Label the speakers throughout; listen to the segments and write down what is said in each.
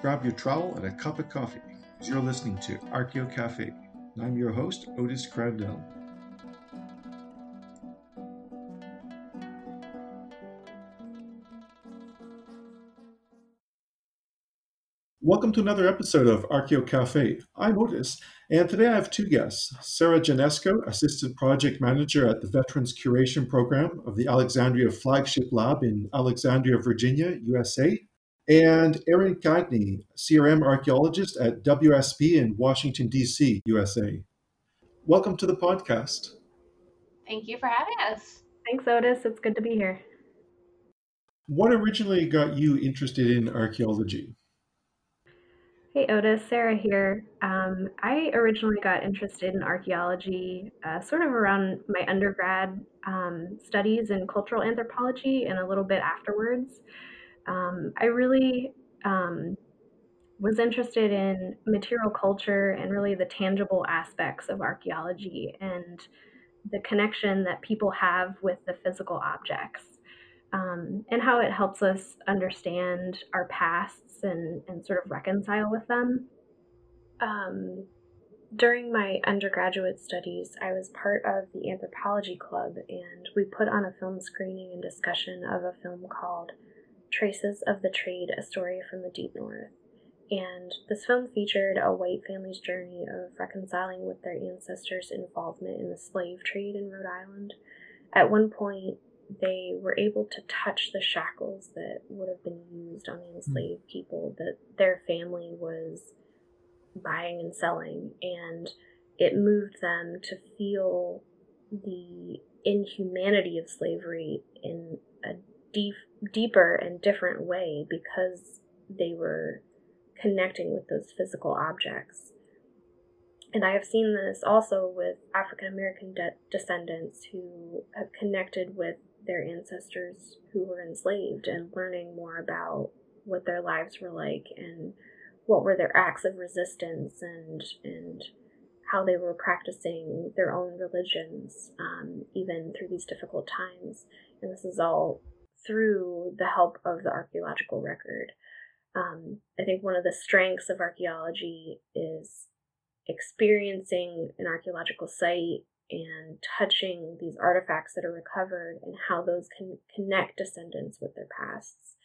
Speaker 1: Grab your trowel and a cup of coffee you're listening to Archeo Cafe. I'm your host, Otis Crandell. Welcome to another episode of Archeo Cafe. I'm Otis, and today I have two guests Sarah Janesco, Assistant Project Manager at the Veterans Curation Program of the Alexandria Flagship Lab in Alexandria, Virginia, USA, and Erin Gagne, CRM Archaeologist at WSP in Washington, D.C., USA. Welcome to the podcast.
Speaker 2: Thank you for having us.
Speaker 3: Thanks, Otis. It's good to be here.
Speaker 1: What originally got you interested in archaeology?
Speaker 3: Hey Otis, Sarah here. Um, I originally got interested in archaeology uh, sort of around my undergrad um, studies in cultural anthropology and a little bit afterwards. Um, I really um, was interested in material culture and really the tangible aspects of archaeology and the connection that people have with the physical objects um, and how it helps us understand our pasts and, and sort of reconcile with them. Um, during my undergraduate studies, I was part of the anthropology club, and we put on a film screening and discussion of a film called Traces of the Trade A Story from the Deep North. And this film featured a white family's journey of reconciling with their ancestors' involvement in the slave trade in Rhode Island. At one point, they were able to touch the shackles that would have been used on the enslaved hmm. people that their family was buying and selling and it moved them to feel the inhumanity of slavery in a deep, deeper and different way because they were connecting with those physical objects. And I have seen this also with African American de- descendants who have connected with their ancestors who were enslaved and learning more about what their lives were like and what were their acts of resistance and and how they were practicing their own religions um, even through these difficult times. And this is all through the help of the archaeological record. Um, i think one of the strengths of archaeology is experiencing an archaeological site and touching these artifacts that are recovered and how those can connect descendants with their pasts.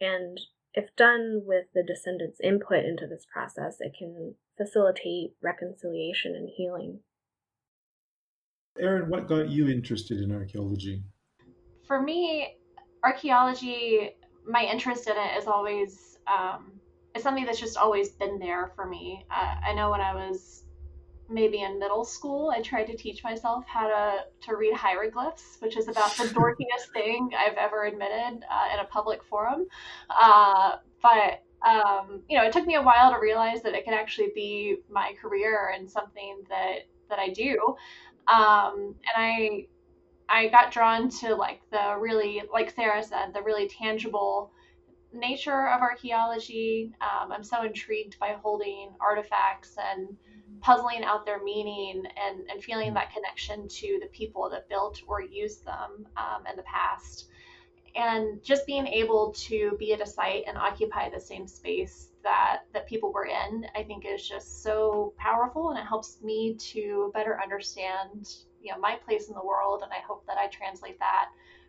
Speaker 3: And if done with the descendants' input into this process, it can facilitate reconciliation and healing.
Speaker 1: Erin, what got you interested in archaeology?
Speaker 2: For me, archaeology, my interest in it is always um, it's something that's just always been there for me. Uh, I know when I was maybe in middle school, I tried to teach myself how to, to read hieroglyphs, which is about the dorkiest thing I've ever admitted uh, in a public forum. Uh, but um, you know, it took me a while to realize that it could actually be my career and something that that I do. Um, and I I got drawn to like the really, like Sarah said, the really tangible nature of archaeology. Um, I'm so intrigued by holding artifacts and puzzling out their meaning and, and feeling that connection to the people that built or used them um, in the past. And just being able to be at a site and occupy the same space that, that people were in, I think is just so powerful and it helps me to better understand you know my place in the world and I hope that I translate that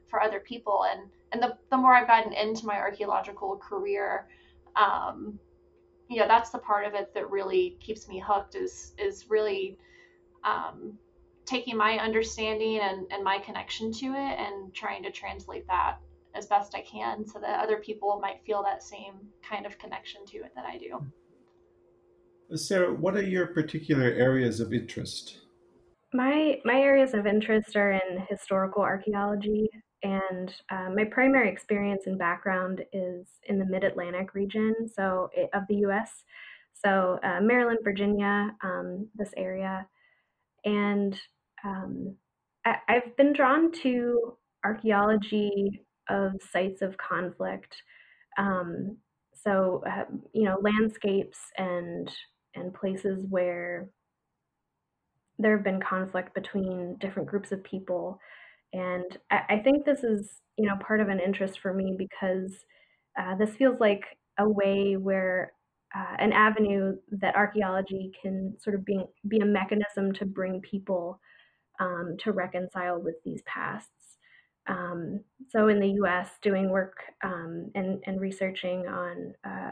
Speaker 2: for other people and and the, the more I've gotten into my archaeological career um, you know that's the part of it that really keeps me hooked is is really um, taking my understanding and, and my connection to it and trying to translate that as best I can so that other people might feel that same kind of connection to it that I do.
Speaker 1: Sarah, what are your particular areas of interest?
Speaker 3: My my areas of interest are in historical archaeology, and uh, my primary experience and background is in the Mid Atlantic region, so it, of the U.S. So uh, Maryland, Virginia, um, this area, and um, I, I've been drawn to archaeology of sites of conflict. Um, so uh, you know landscapes and and places where there have been conflict between different groups of people And I, I think this is, you know, part of an interest for me because uh, this feels like a way where uh, an avenue that archaeology can sort of be, be a mechanism to bring people um, to reconcile with these pasts. Um, so in the U.S., doing work um, and, and researching on uh,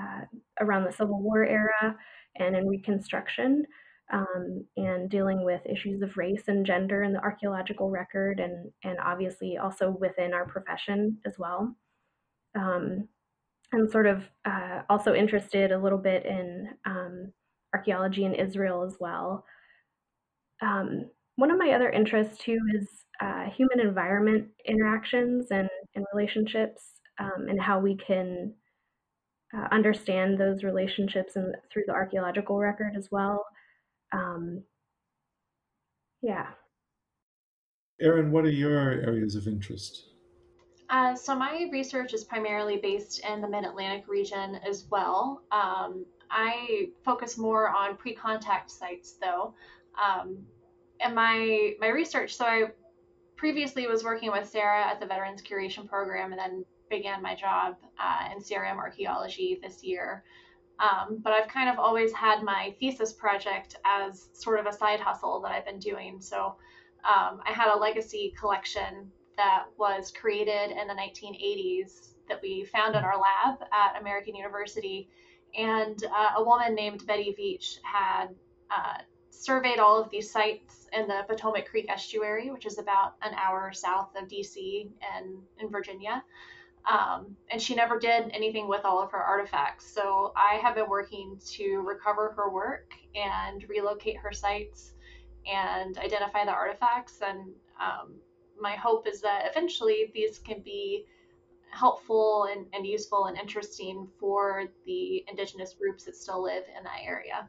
Speaker 3: uh, around the Civil War era and in Reconstruction, um, and dealing with issues of race and gender in the archaeological record, and and obviously also within our profession as well. Um, I'm sort of uh, also interested a little bit in um, archaeology in Israel as well. Um, one of my other interests too is uh, human environment interactions and, and relationships um, and how we can uh, understand those relationships and through the archaeological record as well. Um, yeah.
Speaker 1: Erin, what are your areas of interest?
Speaker 2: Uh, so my research is primarily based in the Mid-Atlantic region as well. Um, I focus more on pre-contact sites though. Um, and my my research, so I previously was working with Sarah at the Veterans Curation Program and then began my job uh, in CRM archaeology this year. Um, but I've kind of always had my thesis project as sort of a side hustle that I've been doing. So um, I had a legacy collection that was created in the 1980s that we found in our lab at American University. And uh, a woman named Betty Veach had uh, surveyed all of these sites in the Potomac Creek estuary, which is about an hour south of DC and in Virginia. Um, and she never did anything with all of her artifacts. So I have been working to recover her work and relocate her sites and identify the artifacts. And um, my hope is that eventually these can be helpful and, and useful and interesting for the indigenous groups that still live in that area.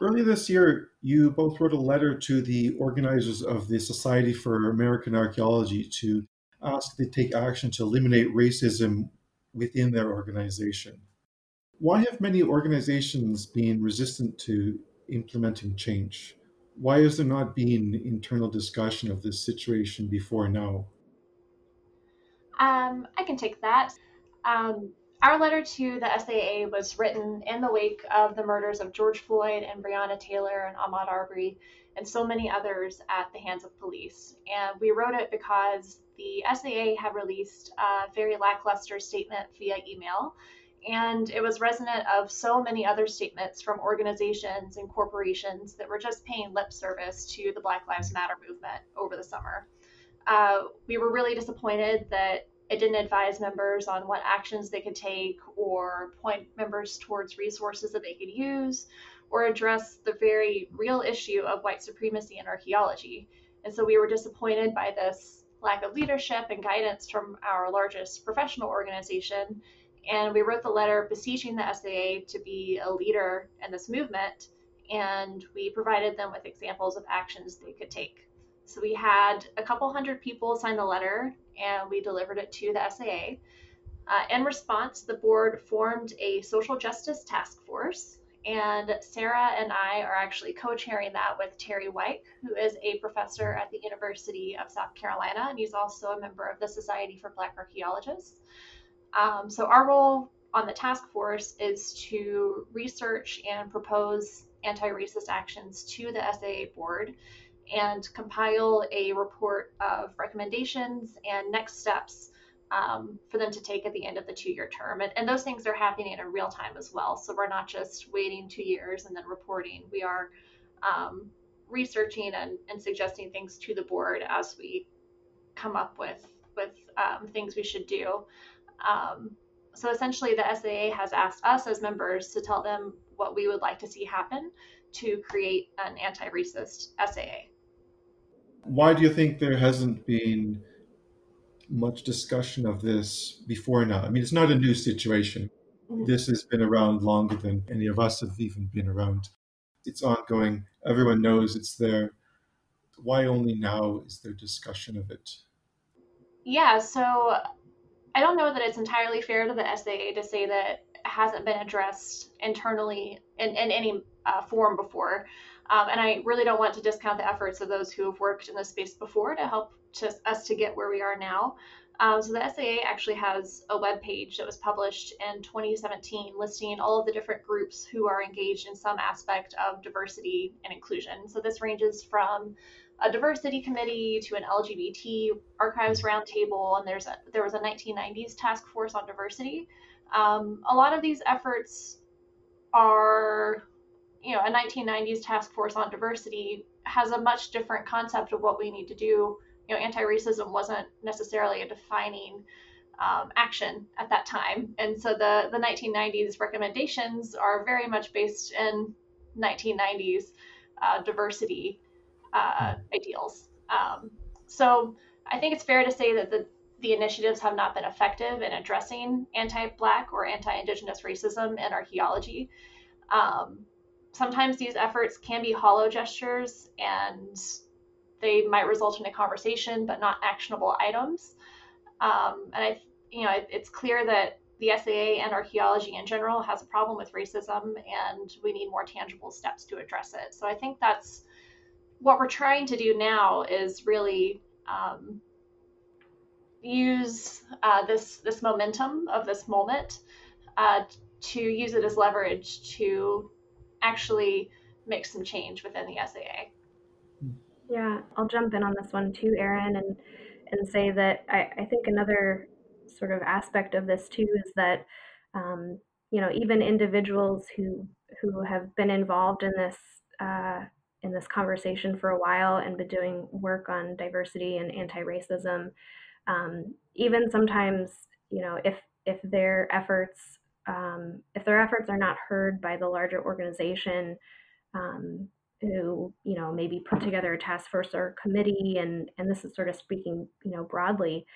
Speaker 1: Earlier this year, you both wrote a letter to the organizers of the Society for American Archaeology to ask they take action to eliminate racism within their organization. Why have many organizations been resistant to implementing change? Why has there not been internal discussion of this situation before now?
Speaker 2: Um, I can take that. Um, our letter to the SAA was written in the wake of the murders of George Floyd and Breonna Taylor and Ahmaud Arbery and so many others at the hands of police. And we wrote it because the SAA had released a very lackluster statement via email, and it was resonant of so many other statements from organizations and corporations that were just paying lip service to the Black Lives Matter movement over the summer. Uh, we were really disappointed that it didn't advise members on what actions they could take or point members towards resources that they could use or address the very real issue of white supremacy in archaeology. And so we were disappointed by this lack of leadership and guidance from our largest professional organization. And we wrote the letter beseeching the SAA to be a leader in this movement. And we provided them with examples of actions they could take. So we had a couple hundred people sign the letter and we delivered it to the SAA. Uh, in response, the board formed a social justice task force and Sarah and I are actually co chairing that with Terry Weik, who is a professor at the University of South Carolina, and he's also a member of the Society for Black Archaeologists. Um, so, our role on the task force is to research and propose anti racist actions to the SAA board and compile a report of recommendations and next steps um, for them to take at the end of the two year term. And, and, those things are happening in real time as well. So we're not just waiting two years and then reporting. We are um, researching and, and suggesting things to the board as we come up with, with um, things we should do. Um, so essentially, the SAA has asked us as members to tell them what we would like to see happen to create an anti racist SAA.
Speaker 1: Why do you think there hasn't been much discussion of this before now. I mean, it's not a new situation. Mm-hmm. This has been around longer than any of us have even been around. It's ongoing. Everyone knows it's there. Why only now is there discussion of it?
Speaker 2: Yeah, so I don't know that it's entirely fair to the SAA to say that it hasn't been addressed internally in, in any uh, form before. Um, and I really don't want to discount the efforts of those who have worked in this space before to help to, us to get where we are now. Um, so the SAA actually has a web page that was published in 2017 listing all of the different groups who are engaged in some aspect of diversity and inclusion. So this ranges from a diversity committee to an LGBT archives roundtable, and there's a, there was a 1990s task force on diversity. Um, a lot of these efforts are, you know, a 1990s task force on diversity has a much different concept of what we need to do. You know, anti-racism wasn't necessarily a defining um, action at that time, and so the the 1990s recommendations are very much based in 1990s uh, diversity uh, ideals. Um, so I think it's fair to say that the the initiatives have not been effective in addressing anti-black or anti-indigenous racism in archaeology. Um, sometimes these efforts can be hollow gestures and they might result in a conversation but not actionable items. Um, and I, you know, it, it's clear that the SAA and archaeology in general has a problem with racism, and we need more tangible steps to address it. So I think that's what we're trying to do now is really um, use uh, this this momentum of this moment uh, to use it as leverage to actually make some change within the SAA.
Speaker 3: Yeah, I'll jump in on this one too, Erin, and and say that I, I think another sort of aspect of this too is that um, you know even individuals who who have been involved in this uh, in this conversation for a while and been doing work on diversity and anti-racism um, even sometimes you know if if their efforts um, if their efforts are not heard by the larger organization um, who you know maybe put together a task force or committee and and this is sort of speaking you know broadly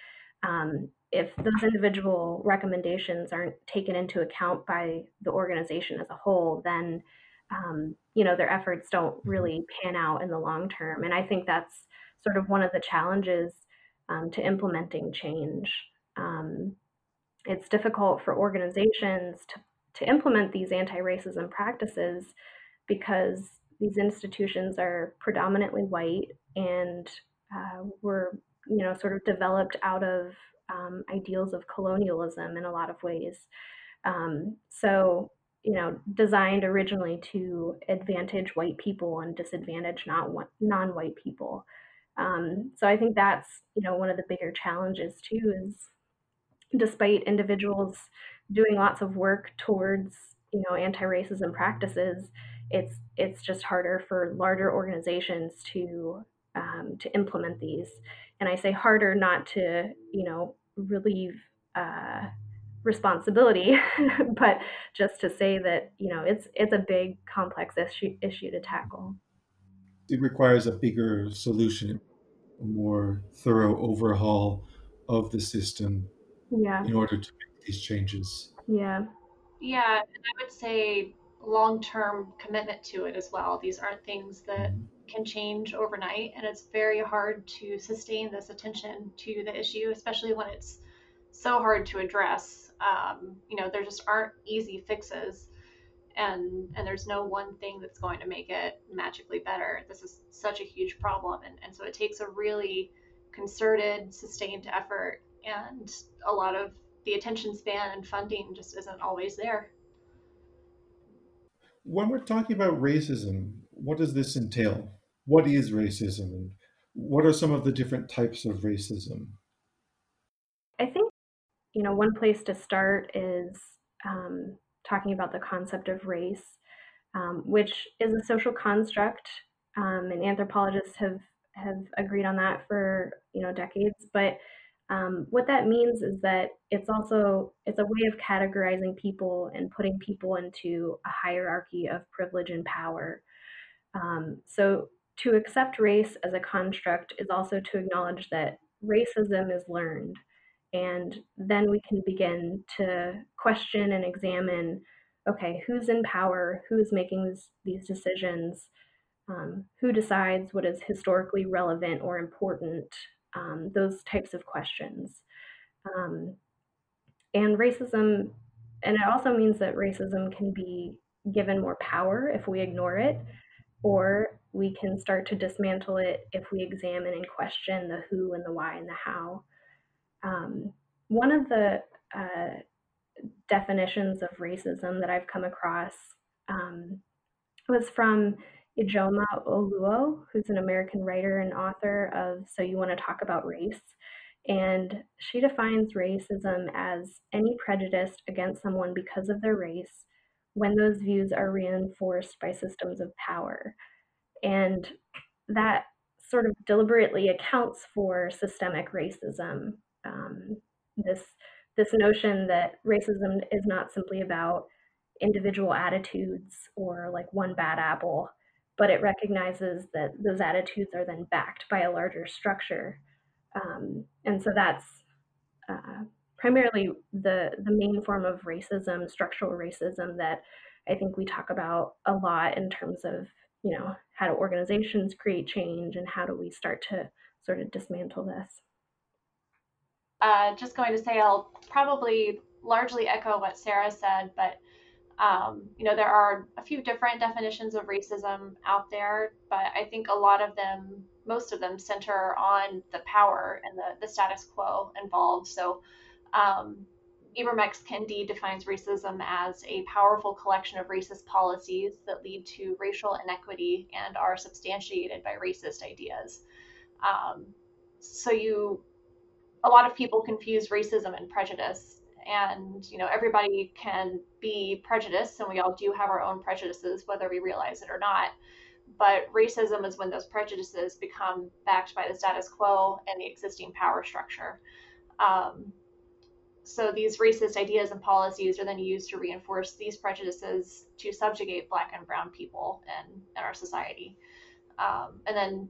Speaker 3: um, if those individual recommendations aren't taken into account by the organization as a whole then um, you know their efforts don't really pan out in the long term. And i think that's sort of one of the challenges um, to implementing change um, it's difficult for organizations to, to implement these anti-racism practices because these institutions are predominantly white and uh, were you know sort of developed out of um, ideals of colonialism in a lot of ways um, so you know, designed originally to advantage white people and disadvantage not non-white people. Um, so I think that's you know one of the bigger challenges too is despite individuals doing lots of work towards you know anti-racism practices, it's it's just harder for larger organizations to um, to implement these. And I say harder not to you know relieve uh, responsibility, but just to say that you know it's it's a big complex issue issue to tackle.
Speaker 1: It requires a bigger solution, a more thorough overhaul of the system.
Speaker 3: Yeah.
Speaker 1: In order to make these changes.
Speaker 3: Yeah.
Speaker 2: Yeah, and I would say long-term commitment to it as well. These aren't things that mm-hmm. can change overnight, and it's very hard to sustain this attention to the issue, especially when it's so hard to address um, you know there just aren't easy fixes and and there's no one thing that's going to make it magically better this is such a huge problem and, and so it takes a really concerted sustained effort and a lot of the attention span and funding just isn't always there.
Speaker 1: When we're talking about racism what does this entail? What is racism? And what are some of the different types of racism?
Speaker 3: I think you know, one place to start is um, talking about the concept of race, um, which is a social construct, um, and anthropologists have have agreed on that for you know decades. But um, what that means is that it's also it's a way of categorizing people and putting people into a hierarchy of privilege and power. Um, so to accept race as a construct is also to acknowledge that racism is learned and then we can begin to question and examine okay, who's in power? Who's making this, these decisions? Um, who decides what is historically relevant or important? Um, those types of questions. Um, and racism, and it also means that racism can be given more power if we ignore it. or we can start to dismantle it if we examine and question the who and the why and the how. Um, one of the uh, definitions of racism that I've come across um, was from Ijeoma Oluo, who's an American writer and author of So You Want to Talk About Race. And she defines racism as any prejudice against someone because of their race when those views are reinforced by systems of power. And that sort of deliberately accounts for systemic racism. Um, this this notion that racism is not simply about individual attitudes or like one bad apple, but it recognizes that those attitudes are then backed by a larger structure. Um, and so that's uh, primarily the the main form of racism, structural racism that I think we talk about a lot in terms of you know how do organizations create change and how do we start to sort of dismantle this.
Speaker 2: Uh, just going to say I'll probably largely echo what Sarah said, but um, you know there are a few different definitions of racism out there, but I think a lot of them, most of them, center on the power and the, the status quo involved. So um, Ibram. Kendi defines racism as a powerful collection of racist policies that lead to racial inequity and are substantiated by racist ideas. Um, so you, a lot of people confuse racism and prejudice, and you know everybody can be prejudiced, and we all do have our own prejudices, whether we realize it or not. But racism is when those prejudices become backed by the status quo and the existing power structure. Um, so these racist ideas and policies are then used to reinforce these prejudices to subjugate black and brown people in, in our society. Um, and then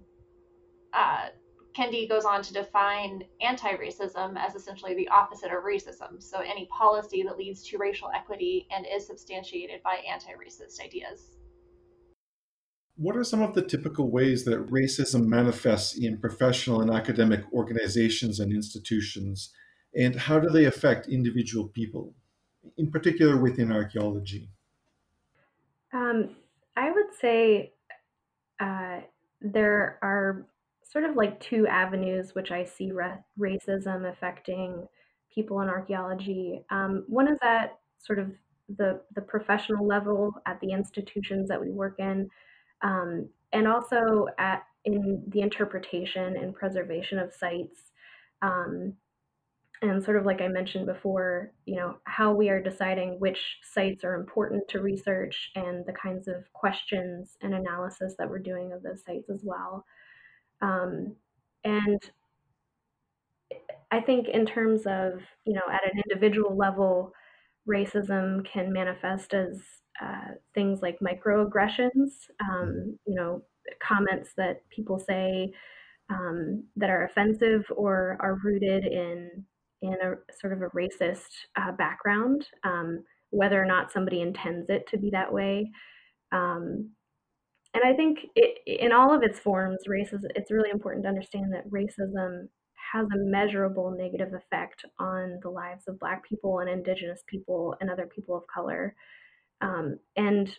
Speaker 2: uh, Kendi goes on to define anti-racism as essentially the opposite of racism. So any policy that leads to racial equity and is substantiated by anti-racist ideas.
Speaker 1: What are some of the typical ways that racism manifests in professional and academic organizations and institutions? and how do they affect individual people, in particular within archaeology?
Speaker 3: Um, I would say uh, there are sort of like two avenues which I see ra- racism affecting people in archaeology. Um, one is at sort of the the professional level at the institutions that we work in, um, and also at in the interpretation and preservation of sites. Um, and sort of like I mentioned before, you know, how we are deciding which sites are important to research and the kinds of questions and analysis that we're doing of those sites as well. Um, and I think in terms of, you know, at an individual level, racism can manifest as uh, things like microaggressions, um, you know, comments that people say um, that are offensive or are rooted in in a sort of a racist uh, background, um, whether or not somebody intends it to be that way. Um, and I think it, in all of its forms, racism, it's really important to understand that racism has a measurable negative effect on the lives of Black people and Indigenous people and other people of color. Um, and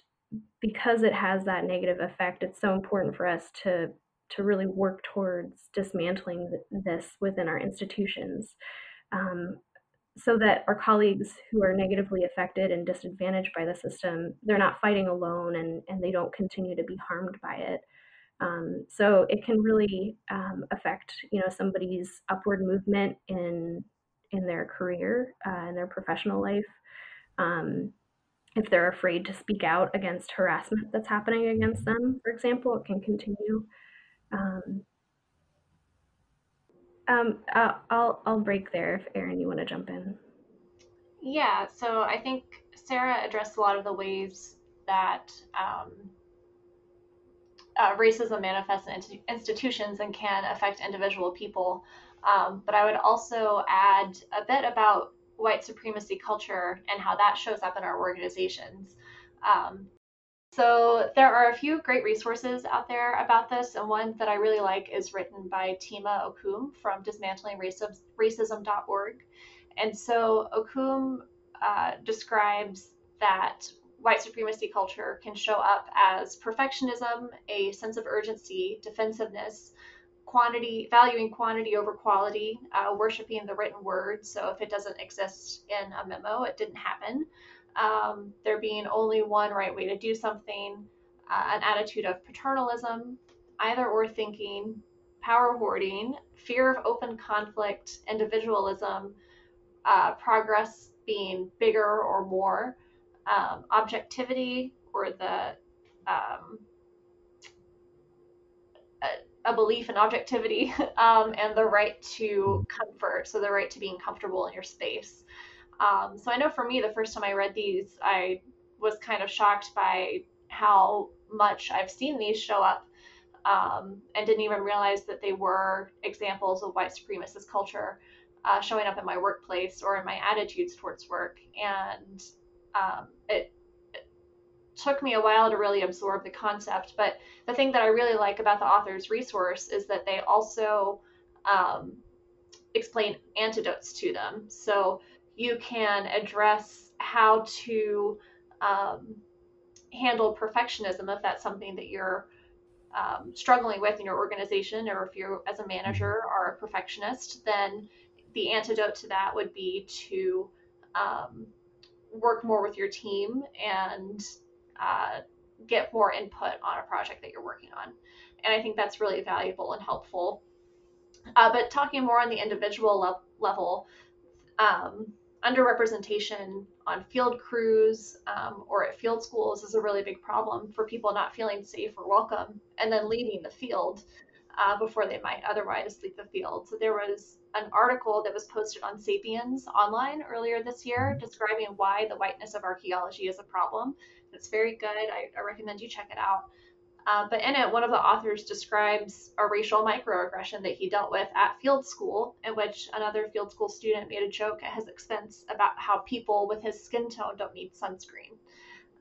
Speaker 3: because it has that negative effect, it's so important for us to to really work towards dismantling this within our institutions um, so that our colleagues who are negatively affected and disadvantaged by the system, they're not fighting alone and, and they don't continue to be harmed by it. Um, so it can really um, affect, you know, somebody's upward movement in in their career, uh, in their professional life. Um, if they're afraid to speak out against harassment that's happening against them, for example, it can continue. Um, um, I'll, I'll, I'll break there if Erin, you want to jump in.
Speaker 2: Yeah, so I think Sarah addressed a lot of the ways that um, uh, racism manifests in institutions and can affect individual people. Um, but I would also add a bit about white supremacy culture and how that shows up in our organizations. Um, so there are a few great resources out there about this, and one that I really like is written by Tema Okun from dismantlingracism.org. And so Okun uh, describes that white supremacy culture can show up as perfectionism, a sense of urgency, defensiveness, quantity, valuing quantity over quality, uh, worshiping the written word. So if it doesn't exist in a memo, it didn't happen. Um, there being only one right way to do something, uh, an attitude of paternalism, either or thinking, power hoarding, fear of open conflict, individualism, uh, progress being bigger or more, um, objectivity or the um, a, belief in objectivity, um, and the right to comfort, so the right to being comfortable in your space. Um, so I know for me, the first time I read these, I was kind of shocked by how much I've seen these show up um, and didn't even realize that they were examples of white supremacist culture uh, showing up in my workplace or in my attitudes towards work. And um, it, it, took me a while to really absorb the concept. But the thing that I really like about the author's resource is that they also um, explain antidotes to them. So you can address how to um, handle perfectionism if that's something that you're um, struggling with in your organization, or if you, as a manager, mm-hmm. are a perfectionist, then the antidote to that would be to um, work more with your team and uh, get more input on a project that you're working on. And I think that's really valuable and helpful. Uh, but talking more on the individual le- level, um, underrepresentation on field crews um, or at field schools is a really big problem for people not feeling safe or welcome and then leaving the field uh, before they might otherwise leave the field. So there was an article that was posted on Sapiens online earlier this year describing why the whiteness of archaeology is a problem. It's very good. I, I recommend you check it out. Uh, but in it, one of the authors describes a racial microaggression that he dealt with at field school, in which another field school student made a joke at his expense about how people with his skin tone don't need sunscreen.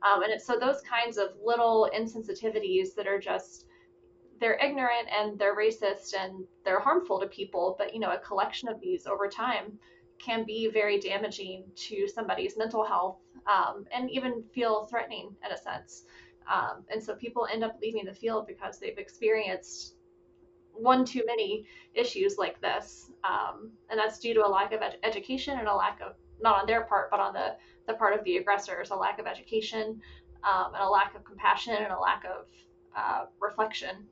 Speaker 2: Um, and it's so those kinds of little insensitivities that are just they're ignorant and they're racist and they're harmful to people. But you know, a collection of these over time can be very damaging to somebody's mental health um, and even feel threatening in a sense. Um, and so people end up leaving the field because they've experienced one too many issues like this. Um, and that's due to a lack of ed- education and a lack of, not on their part, but on the, the part of the aggressors, a lack of education um, and a lack of compassion and a lack of uh, reflection.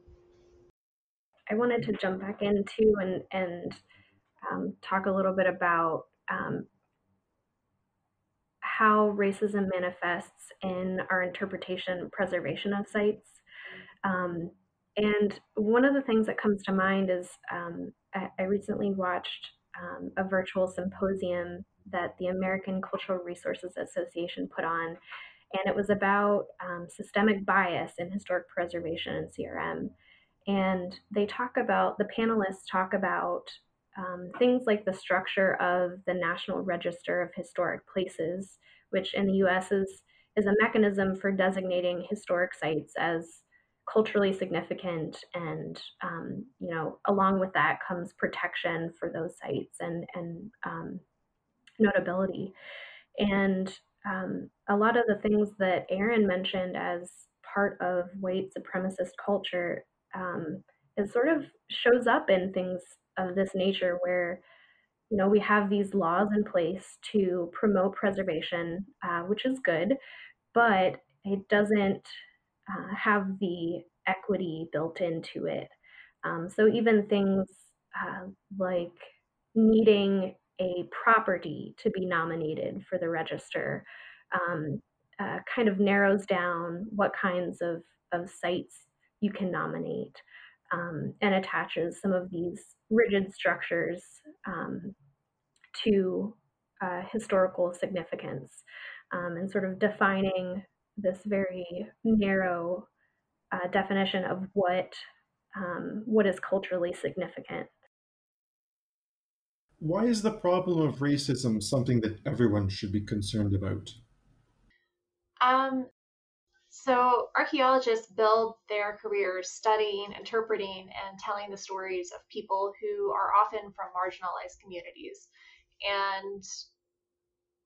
Speaker 3: I wanted to jump back in too and, and um, talk a little bit about um, how racism manifests in our interpretation preservation of sites. Um, and one of the things that comes to mind is um, I, I, recently watched um, a virtual symposium that the American Cultural Resources Association put on, and it was about um, systemic bias in historic preservation and CRM. And they talk about, the panelists talk about um, things like the structure of the National Register of Historic Places, which in the US is, is a mechanism for designating historic sites as culturally significant and um, you know along with that comes protection for those sites and and um, notability. And um, a lot of the things that Erin mentioned as part of white supremacist culture um, it sort of shows up in things of this nature where you know we have these laws in place to promote preservation uh, which is good but it doesn't uh, have the equity built into it. Um, so even things uh, like needing a property to be nominated for the register um, uh, kind of narrows down what kinds of, of sites you can nominate um, and attaches some of these rigid structures um, to uh, historical significance um, and sort of defining this very narrow uh, definition of what um, what is culturally significant.
Speaker 1: Why is the problem of racism something that everyone should be concerned about?
Speaker 2: Um, so, archaeologists build their careers studying, interpreting, and telling the stories of people who are often from marginalized communities. And,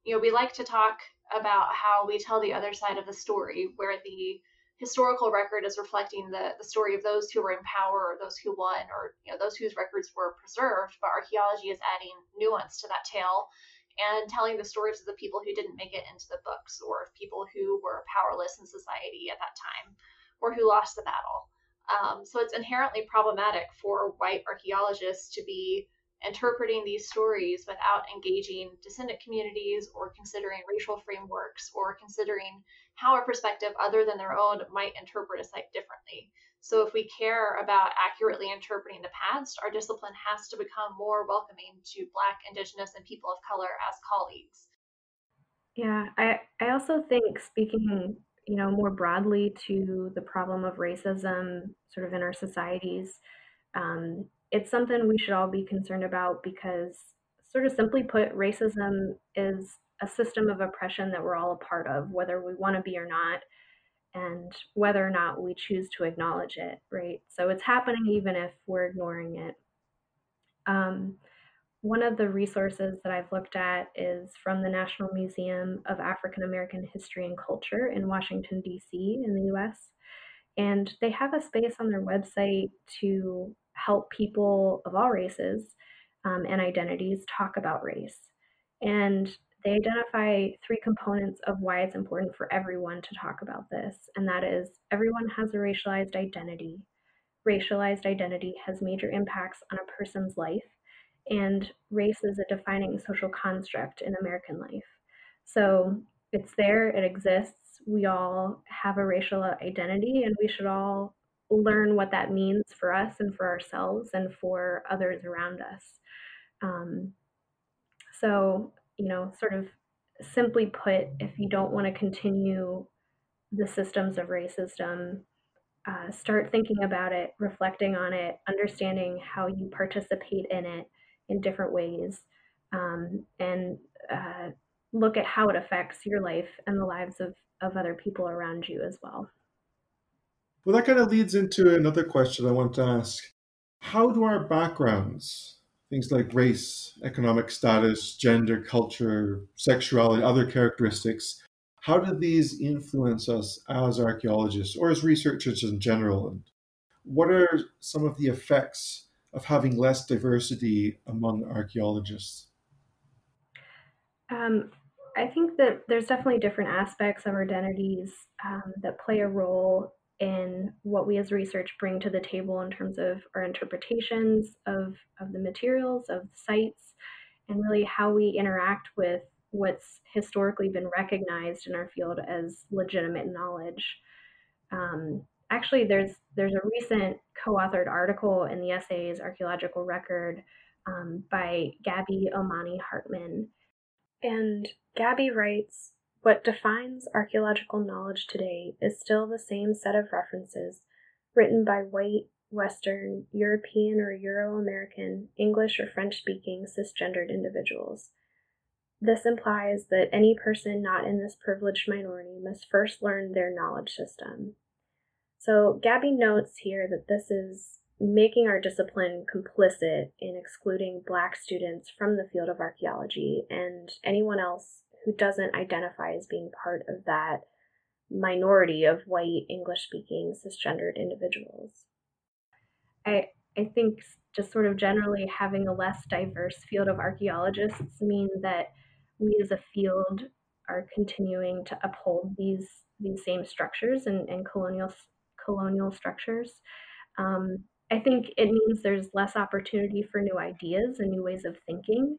Speaker 2: you know, we like to talk about how we tell the other side of the story, where the historical record is reflecting the, the story of those who were in power or those who won or you know those whose records were preserved, but archaeology is adding nuance to that tale and telling the stories of the people who didn't make it into the books or of people who were powerless in society at that time or who lost the battle. Um, so it's inherently problematic for white archaeologists to be interpreting these stories without engaging descendant communities or considering racial frameworks or considering how a perspective other than their own might interpret a site differently. So, if we care about accurately interpreting the past, our discipline has to become more welcoming to Black, Indigenous, and people of color as colleagues.
Speaker 3: Yeah, I, I also think speaking, you know, more broadly to the problem of racism sort of in our societies, um, it's something we should all be concerned about because, sort of simply put, racism is a system of oppression that we're all a part of, whether we want to be or not, and whether or not we choose to acknowledge it, right? So it's happening even if we're ignoring it. Um, one of the resources that I've looked at is from the National Museum of African American History and Culture in Washington, D.C., in the US. And they have a space on their website to help people of all races um, and identities talk about race. And they identify three components of why it's important for everyone to talk about this, and that is everyone has a racialized identity. Racialized identity has major impacts on a person's life, and race is a defining social construct in American life. So it's there, it exists. We all have a racial identity, and we should all learn what that means for us and for ourselves and for others around us. Um, so, you know, sort of simply put, if you don't want to continue the systems of racism, uh, start thinking about it, reflecting on it, understanding how you participate in it in different ways, um, and uh, look at how it affects your life and the lives of, of other people around you as well.
Speaker 1: Well, that kind of leads into another question I want to ask. How do our backgrounds, things like race, economic status, gender, culture, sexuality, other characteristics, how do these influence us as archaeologists or as researchers in general? And what are some of the effects of having less diversity among archaeologists?
Speaker 3: Um, I think that there's definitely different aspects of our identities um, that play a role in what we as research bring to the table in terms of our interpretations of, of the materials, of the sites, and really how we interact with what's historically been recognized in our field as legitimate knowledge. Um, actually, there's there's a recent co-authored article in the SAA's Archaeological Record um, by Gabby Omoni Hartemann, and Gabby writes what defines archaeological knowledge today is still the same set of references written by white, Western, European or Euro American, English or French speaking cisgendered individuals. This implies that any person not in this privileged minority must first learn their knowledge system. So, Gabby notes here that this is making our discipline complicit in excluding Black students from the field of archaeology and anyone else who doesn't identify as being part of that minority of white English speaking cisgendered individuals. I I think just sort of generally having a less diverse field of archaeologists mean that we as a field are continuing to uphold these these same structures and, and colonial colonial structures. Um, I think it means there's less opportunity for new ideas and new ways of thinking.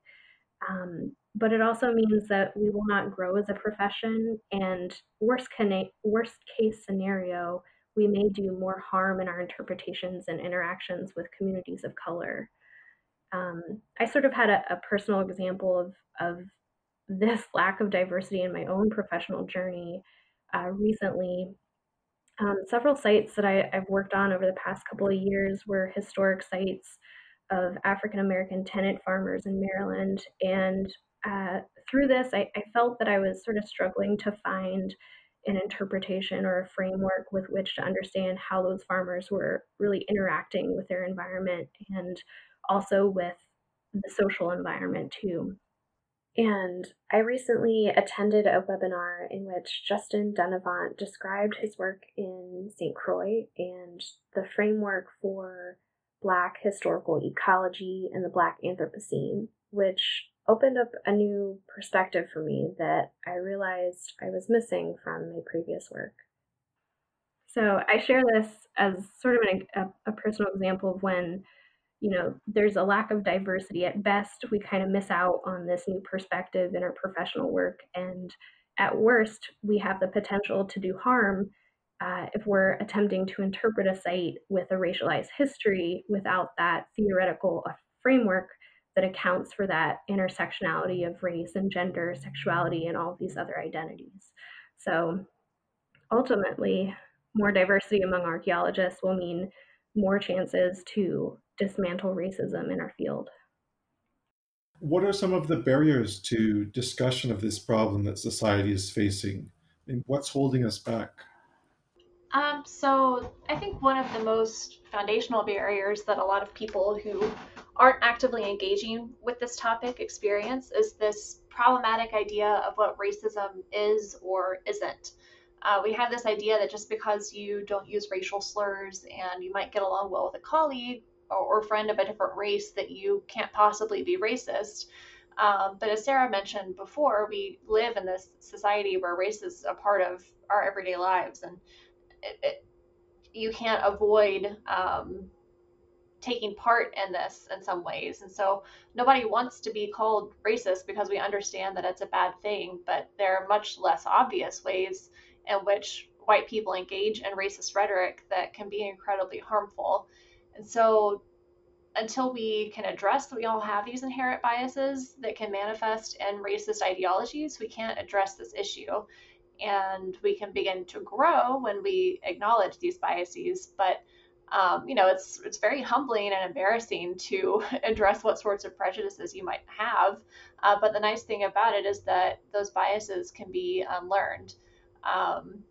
Speaker 3: Um, but it also means that we will not grow as a profession and worst, cana- worst case scenario we may do more harm in our interpretations and interactions with communities of color. Um, i sort of had a, a personal example of, of this lack of diversity in my own professional journey uh, recently. Um, several sites that I, have worked on over the past couple of years were historic sites of African American tenant farmers in Maryland. And uh, through this, I, I, felt that I was sort of struggling to find an interpretation or a framework with which to understand how those farmers were really interacting with their environment and also with the social environment too. And I recently attended a webinar in which Justin Dunnavant described his work in St. Croix and the framework for Black historical ecology and the Black Anthropocene, which opened up a new perspective for me that I realized I was missing from my previous work. So I share this as sort of an, a, a personal example of when you know there's a lack of diversity at best we kind of miss out on this new perspective in our professional work and at worst we have the potential to do harm uh, if we're attempting to interpret a site with a racialized history without that theoretical uh, framework that accounts for that intersectionality of race and gender, sexuality, and all of these other identities. So ultimately, more diversity among archaeologists will mean more chances to dismantle racism in our field.
Speaker 1: What are some of the barriers to discussion of this problem that society is facing? And what's holding us back?
Speaker 2: Um, so, I think one of the most foundational barriers that a lot of people who aren't actively engaging with this topic experience is this problematic idea of what racism is or isn't. Uh, we have this idea that just because you don't use racial slurs and you might get along well with a colleague or, or friend of a different race, that you can't possibly be racist. Um, but as Sarah mentioned before, we live in this society where race is a part of our everyday lives, and it, it, you can't avoid um, taking part in this in some ways. And so nobody wants to be called racist because we understand that it's a bad thing, but there are much less obvious ways in which white people engage in racist rhetoric that can be incredibly harmful. And so, until we can address that we all have these inherent biases that can manifest in racist ideologies, we can't address this issue. And we can begin to grow when we acknowledge these biases. But um, you know, it's it's very humbling and embarrassing to address what sorts of prejudices you might have. Uh, but the nice thing about it is that those biases can be unlearned. Um,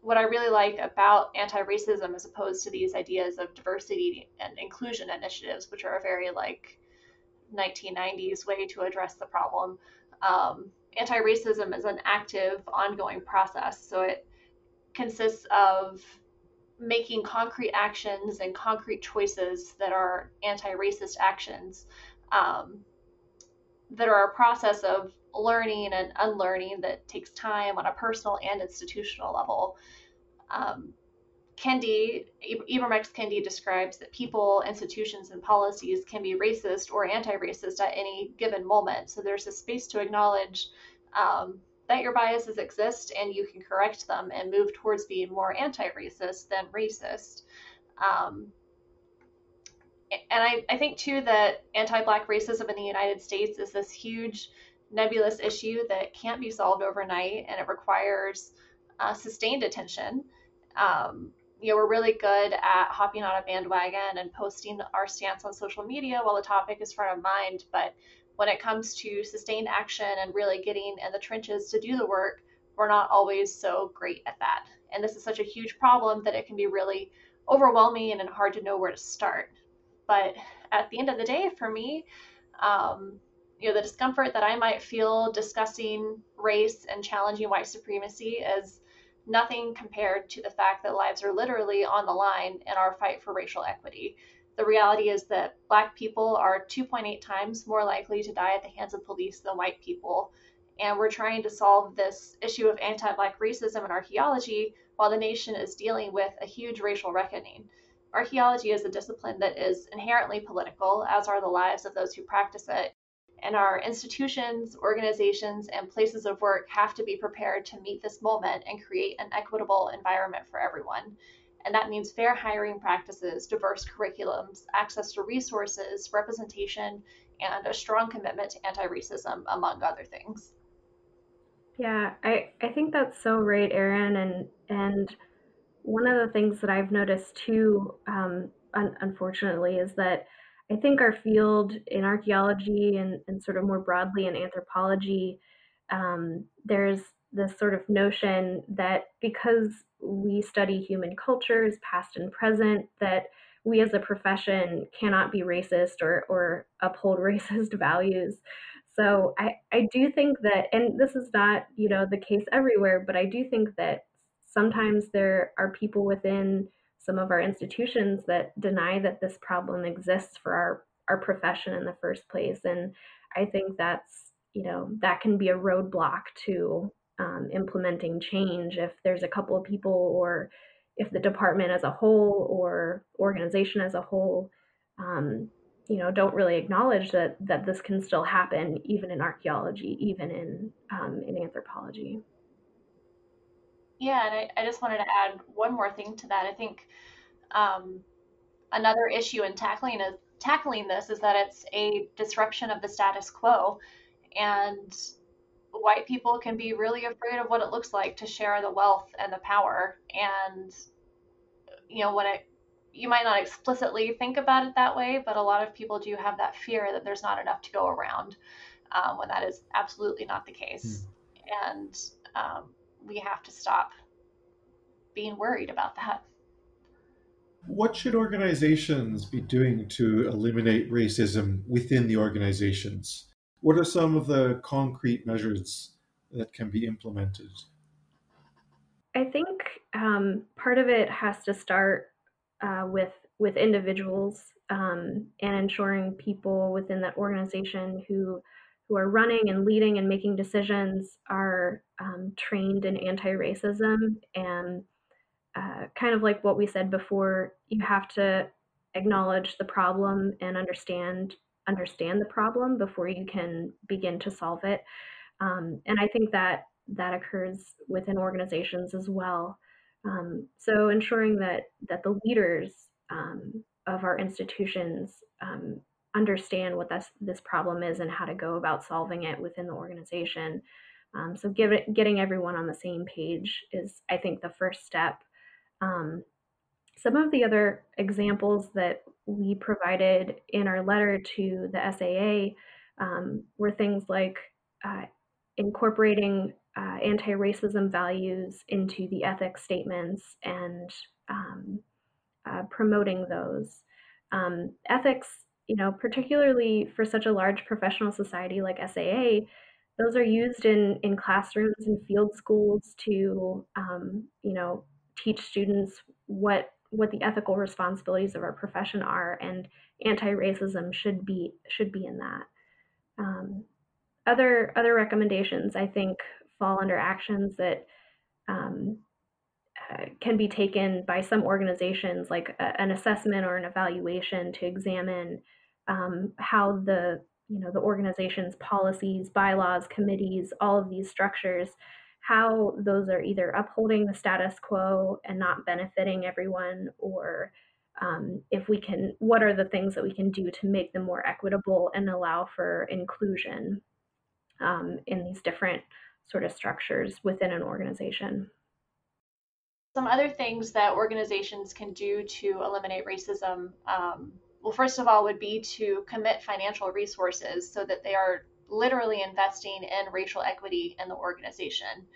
Speaker 2: what I really like about anti racism as opposed to these ideas of diversity and inclusion initiatives, which are a very like 1990s way to address the problem. Um, anti racism is an active, ongoing process. So it consists of making concrete actions and concrete choices that are anti racist actions um, that are a process of learning and unlearning that takes time on a personal and institutional level. Um, Kendi, Ibram. Kendi describes that people, institutions, and policies can be racist or anti racist at any given moment. So there's a space to acknowledge um, that your biases exist and you can correct them and move towards being more anti racist than racist. Um, and I, I think too that anti-black racism in the United States is this huge nebulous issue that can't be solved overnight, and it requires uh, sustained attention. Um, you know, we're really good at hopping on a bandwagon and posting our stance on social media while the topic is front of mind. But when it comes to sustained action and really getting in the trenches to do the work, we're not always so great at that. And this is such a huge problem that it can be really overwhelming and hard to know where to start. But at the end of the day, for me, um, you know, the discomfort that I might feel discussing race and challenging white supremacy is nothing compared to the fact that lives are literally on the line in our fight for racial equity. The reality is that Black people are 2.8 times more likely to die at the hands of police than white people. And we're trying to solve this issue of anti Black racism in archaeology while the nation is dealing with a huge racial reckoning. Archaeology is a discipline that is inherently political, as are the lives of those who practice it. And our institutions, organizations, and places of work have to be prepared to meet this moment and create an equitable environment for everyone. And that means fair hiring practices, diverse curriculums, access to resources, representation, and a strong commitment to anti racism, among other things.
Speaker 3: Yeah, I, I think that's so right, Erin. And, and one of the things that I've noticed too, um, un- unfortunately, is that I think our field in archaeology and, and sort of more broadly in anthropology, um, there's this sort of notion that because we study human cultures, past and present, that we as a profession cannot be racist or, or uphold racist values. So I, I do think that, and this is not, you know, the case everywhere, but I do think that sometimes there are people within some of our institutions that deny that this problem exists for our, our profession in the first place. And I think that's, you know, that can be a roadblock to um, implementing change if there's a couple of people or if the department as a whole or organization as a whole um, you know don't really acknowledge that that this can still happen even in archaeology even in um, in anthropology
Speaker 2: yeah and I, I just wanted to add one more thing to that i think um, another issue in tackling is tackling this is that it's a disruption of the status quo and white people can be really afraid of what it looks like to share the wealth and the power and you know when it you might not explicitly think about it that way, but a lot of people do have that fear that there's not enough to go around um, when that is absolutely not the case. Mm. And um, we have to stop being worried about that.
Speaker 1: What should organizations be doing to eliminate racism within the organizations? What are some of the concrete measures that can be implemented?
Speaker 3: I think um, part of it has to start uh, with with individuals um, and ensuring people within that organization who who are running and leading and making decisions are um, trained in anti-racism and uh, kind of like what we said before you have to acknowledge the problem and understand understand the problem before you can begin to solve it. Um, and i think that that occurs within organizations as well. Um, so ensuring that that the leaders um, of our institutions um, understand what this this problem is and how to go about solving it within the organization. Um, so it, getting everyone on the same page is, I think, the first step. Um, some of the other examples that we provided in our letter to the SAA um, were things like uh, incorporating uh, anti-racism values into the ethics statements and um, uh, promoting those um, ethics you know particularly for such a large professional society like saa those are used in in classrooms and field schools to um, you know teach students what what the ethical responsibilities of our profession are and anti-racism should be should be in that. Um, other other recommendations I think fall under actions that um, uh, can be taken by some organizations, like a, an assessment or an evaluation, to examine um, how the you know the organization's policies, bylaws, committees, all of these structures, how those are either upholding the status quo and not benefiting everyone, or um, if we can, what are the things that we can do to make them more equitable and allow for inclusion um, in these different sort of structures within an organization.
Speaker 2: Some other things that organizations can do to eliminate racism, um, well, first of all, would be to commit financial resources so that they are literally investing in racial equity in the organization.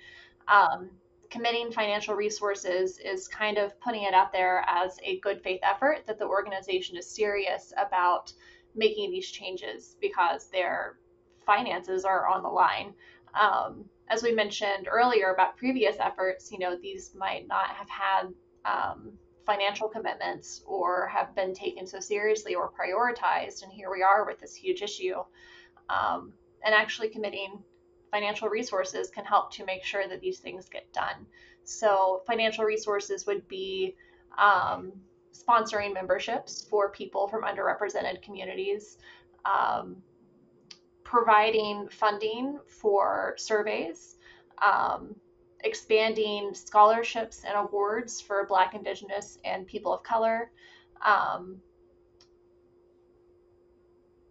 Speaker 2: Um, committing financial resources is kind of putting it out there as a good faith effort that the organization is serious about making these changes because their finances are on the line. Um, as we mentioned earlier about previous efforts, you know, these might not have had um, financial commitments or have been taken so seriously or prioritized. And here we are with this huge issue. Um, and actually committing financial resources can help to make sure that these things get done. So, financial resources would be um, sponsoring memberships for people from underrepresented communities, um, providing funding for surveys, um, expanding scholarships and awards for Black, Indigenous, and people of color, um,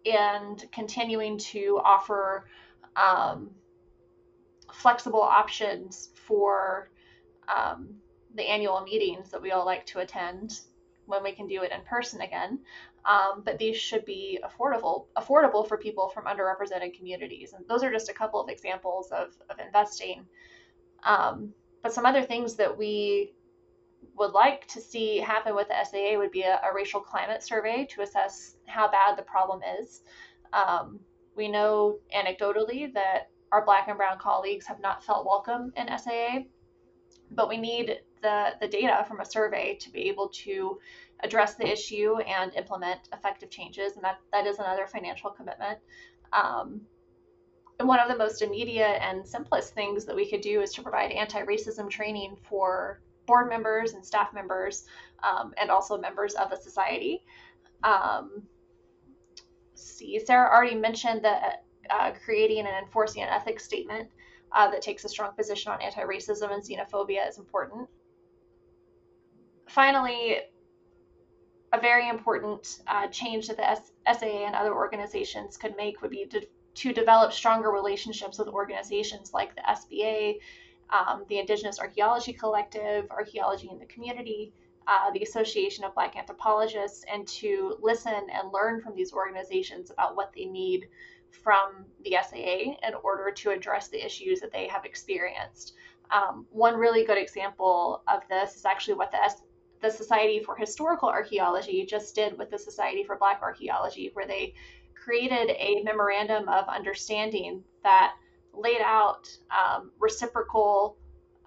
Speaker 2: and continuing to offer um, flexible options for um, the annual meetings that we all like to attend when we can do it in person again um, but these should be affordable affordable for people from underrepresented communities. And those are just a couple of examples of, of investing. Um, but some other things that we would like to see happen with the SAA would be a, a racial climate survey to assess how bad the problem is. Um, we know anecdotally that our black and brown colleagues have not felt welcome in SAA, but we need the, the data from a survey to be able to address the issue and implement effective changes. And that, that is another financial commitment. Um, one of the most immediate and simplest things that we could do is to provide anti racism training for board members and staff members um, and also members of the society. Um, see, Sarah already mentioned that uh, creating and enforcing an ethics statement uh, that takes a strong position on anti racism and xenophobia is important. Finally, a very important uh, change that the S- SAA and other organizations could make would be to, to develop stronger relationships with organizations like the SBA, um, the Indigenous Archaeology Collective, Archaeology in the Community, uh, the Association of Black Anthropologists, and to listen and learn from these organizations about what they need from the SAA in order to address the issues that they have experienced. Um, one really good example of this is actually what the S- the Society for Historical Archaeology just did with the Society for Black Archaeology, where they created a memorandum of understanding that laid out um, reciprocal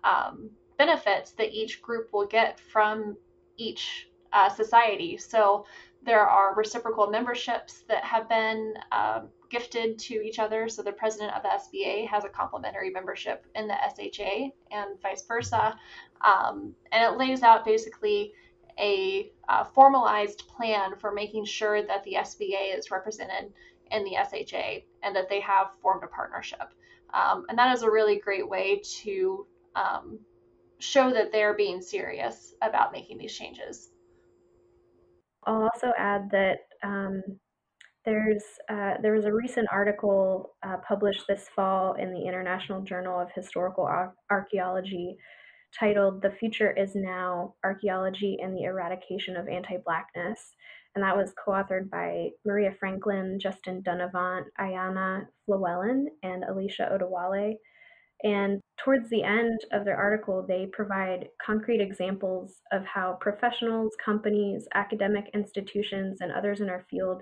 Speaker 2: um, benefits that each group will get from each uh, society. So there are reciprocal memberships that have been um, gifted to each other. So the president of the SBA has a complimentary membership in the SHA and vice versa. Um, and it lays out basically a uh, formalized plan for making sure that the SBA is represented in the SHA and that they have formed a partnership. Um, and that is a really great way to um, show that they're being serious about making these changes.
Speaker 3: I'll also add that um, there's uh, there was a recent article uh, published this fall in the International Journal of Historical Ar- Archaeology titled "The Future Is Now: Archaeology and the Eradication of Anti-Blackness," and that was co-authored by Maria Franklin, Justin Dunnavant, Ayana Flewellen, and Alicia Odewale. And towards the end of their article, they provide concrete examples of how professionals, companies, academic institutions, and others in our field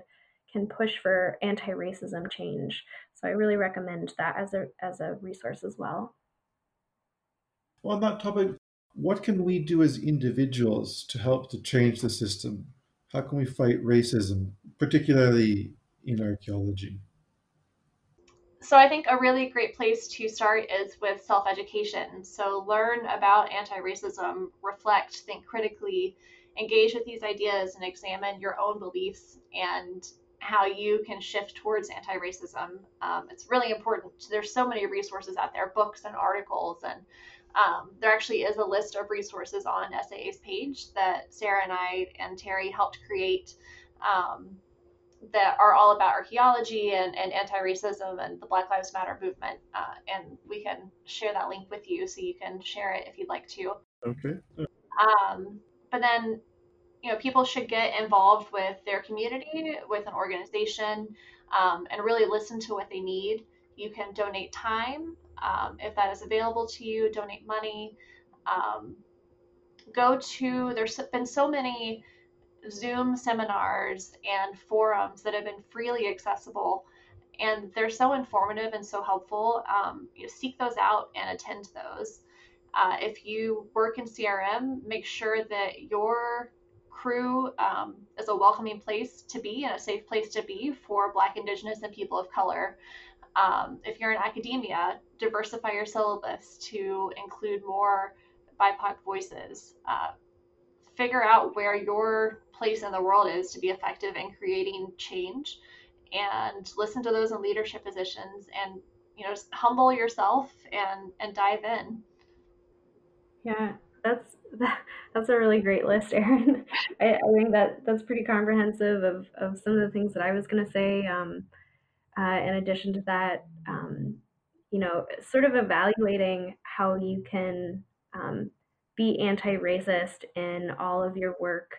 Speaker 3: can push for anti-racism change. So I really recommend that as a as a resource as well.
Speaker 1: On that topic, what can we do as individuals to help to change the system? How can we fight racism, particularly in archaeology?
Speaker 2: So I think a really great place to start is with self-education. So learn about anti-racism, reflect, think critically, engage with these ideas and examine your own beliefs and how you can shift towards anti-racism. Um, it's really important. There's so many resources out there, books and articles, and um, there actually is a list of resources on SAA's page that Sarah and I and Terry helped create um, that are all about archaeology and, and anti-racism and the Black Lives Matter movement. Uh, and we can share that link with you so you can share it if you'd like to.
Speaker 1: Okay.
Speaker 2: Um, but then you know, people should get involved with their community, with an organization, um, and really listen to what they need. You can donate time um, if that is available to you, donate money. Um, go to, there's been so many Zoom seminars and forums that have been freely accessible, and they're so informative and so helpful. Um, you know, seek those out and attend those. Uh, if you work in CRM, make sure that your crew um, is a welcoming place to be and a safe place to be for Black, Indigenous, and people of color. Um, if you're in academia, diversify your syllabus to include more BIPOC voices. Uh, figure out where your place in the world is to be effective in creating change and listen to those in leadership positions and you know humble yourself and and dive in
Speaker 3: yeah that's that, that's a really great list, Erin. I, I, think that that's pretty comprehensive of, of some of the things that I was going to say. Um, uh, in addition to that, um, you know, sort of evaluating how you can um, be anti-racist in all of your work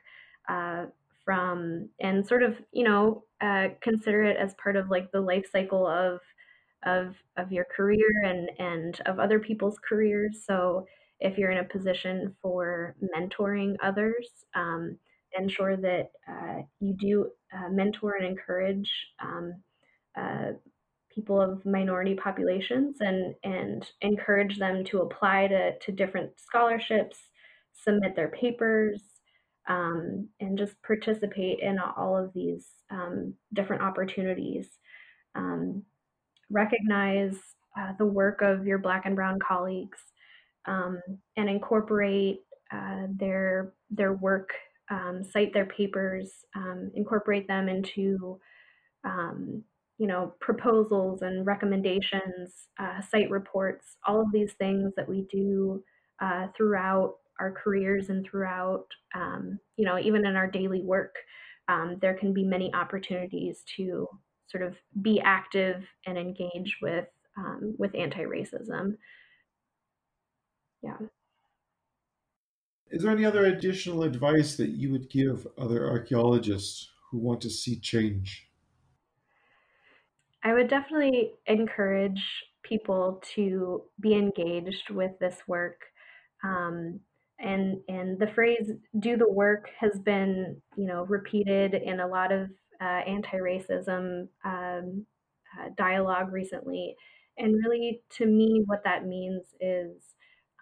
Speaker 3: uh, from and sort of you know uh, consider it as part of like the life cycle of of of your career and and of other people's careers. So if you're in a position for mentoring others, um, ensure that uh, you do uh, mentor and encourage um, uh, people of minority populations and and encourage them to apply to, to different scholarships, submit their papers, um, and just participate in all of these um, different opportunities. Um, recognize uh, the work of your Black and Brown colleagues um, and incorporate uh, their their work, um, cite their papers, um, incorporate them into you know proposals and recommendations, uh, site reports, all of these things that we do uh, throughout our careers and throughout, um, you know, even in our daily work, um, there can be many opportunities to sort of be active and engage with um, with anti-racism. Yeah.
Speaker 1: Is there any other additional advice that you would give other archaeologists who want to see change?
Speaker 3: I would definitely encourage people to be engaged with this work. Um, and and the phrase "do the work" has been you know repeated in a lot of uh, anti-racism um, uh, dialogue recently, and really to me what that means is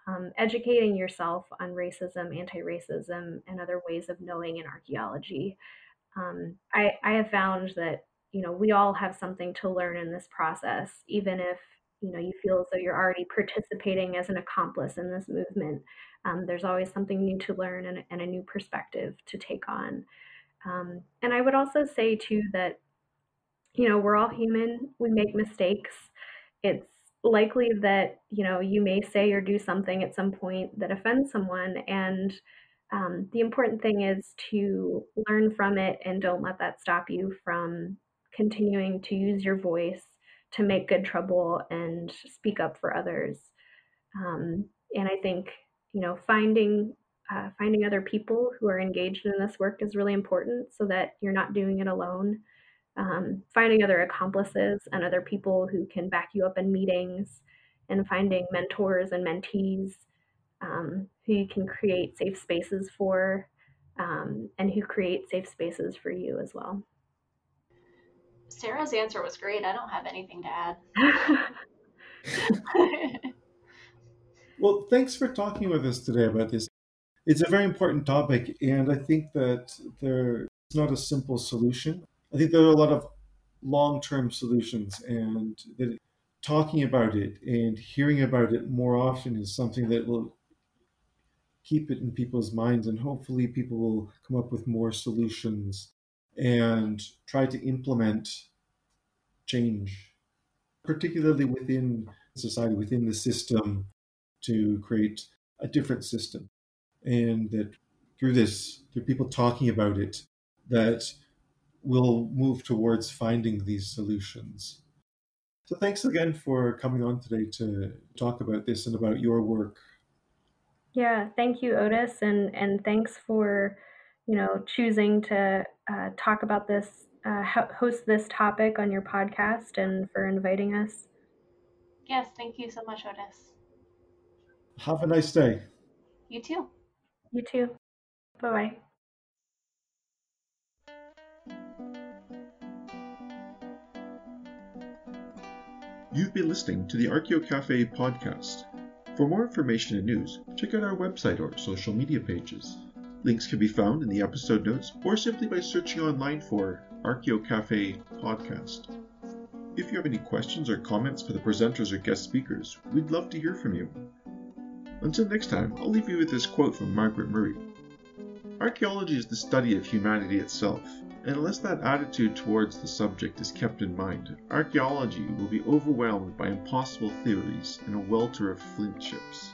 Speaker 3: um, educating yourself on racism, anti-racism, and other ways of knowing in archaeology. Um, I, I have found that you know we all have something to learn in this process, even if you know you feel as though you're already participating as an accomplice in this movement um, there's always something new to learn and, and, a new perspective to take on. Um, and i would also say too that you know we're all human we make mistakes. It's likely that you know you may say or do something at some point that offends someone and um, the important thing is to learn from it and don't let that stop you from continuing to use your voice to make good trouble and speak up for others. Um, and I think you know finding uh, finding other people who are engaged in this work is really important, so that you're not doing it alone. Um, finding other accomplices and other people who can back you up in meetings, and finding mentors and mentees um, who you can create safe spaces for, um, and who create safe spaces for you as well.
Speaker 2: Sarah's answer was great. I don't have anything to add.
Speaker 1: well, thanks for talking with us today about this. It's a very important topic, and I think that there's not a simple solution. I think there are a lot of long term solutions, and that talking about it and hearing about it more often is something that will keep it in people's minds, and hopefully, people will come up with more solutions and try to implement change, particularly within society, within the system, to create a different system. And that through this, through people talking about it, that we'll move towards finding these solutions. So thanks again for coming on today to talk about this and about your work.
Speaker 3: Yeah, thank you, Otis, and and thanks for you know choosing to uh, talk about this uh, host this topic on your podcast and for inviting us.
Speaker 2: Yes, thank you so much, Otis.
Speaker 1: Have a nice day.
Speaker 2: You too.
Speaker 3: You too. Bye bye.
Speaker 1: You've been listening to the Archeo Cafe podcast. For more information and news, check out our website or social media pages. Links can be found in the episode notes or simply by searching online for Archeo Cafe podcast. If you have any questions or comments for the presenters or guest speakers, we'd love to hear from you. Until next time, I'll leave you with this quote from Margaret Murray Archaeology is the study of humanity itself, and unless that attitude towards the subject is kept in mind, archaeology will be overwhelmed by impossible theories and a welter of flint chips.